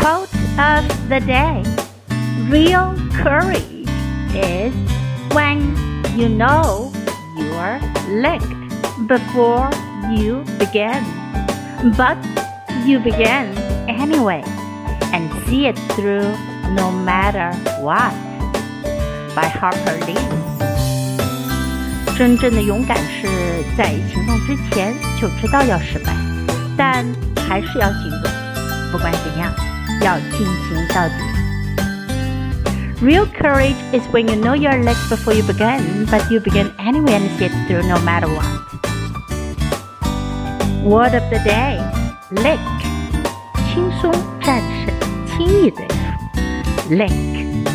Quote of the day Real courage is when you know you're licked before you begin, but you begin anyway and see it through no matter what. By Harper Lee. 真正的勇敢是在行动之前就知道要失败，但还是要行动，不管怎样， 要进行到底。Real courage is when you know your legs before you begin, but you begin anyway and see it through no matter what. Word of the day: lick，轻松战胜轻易对付，lick。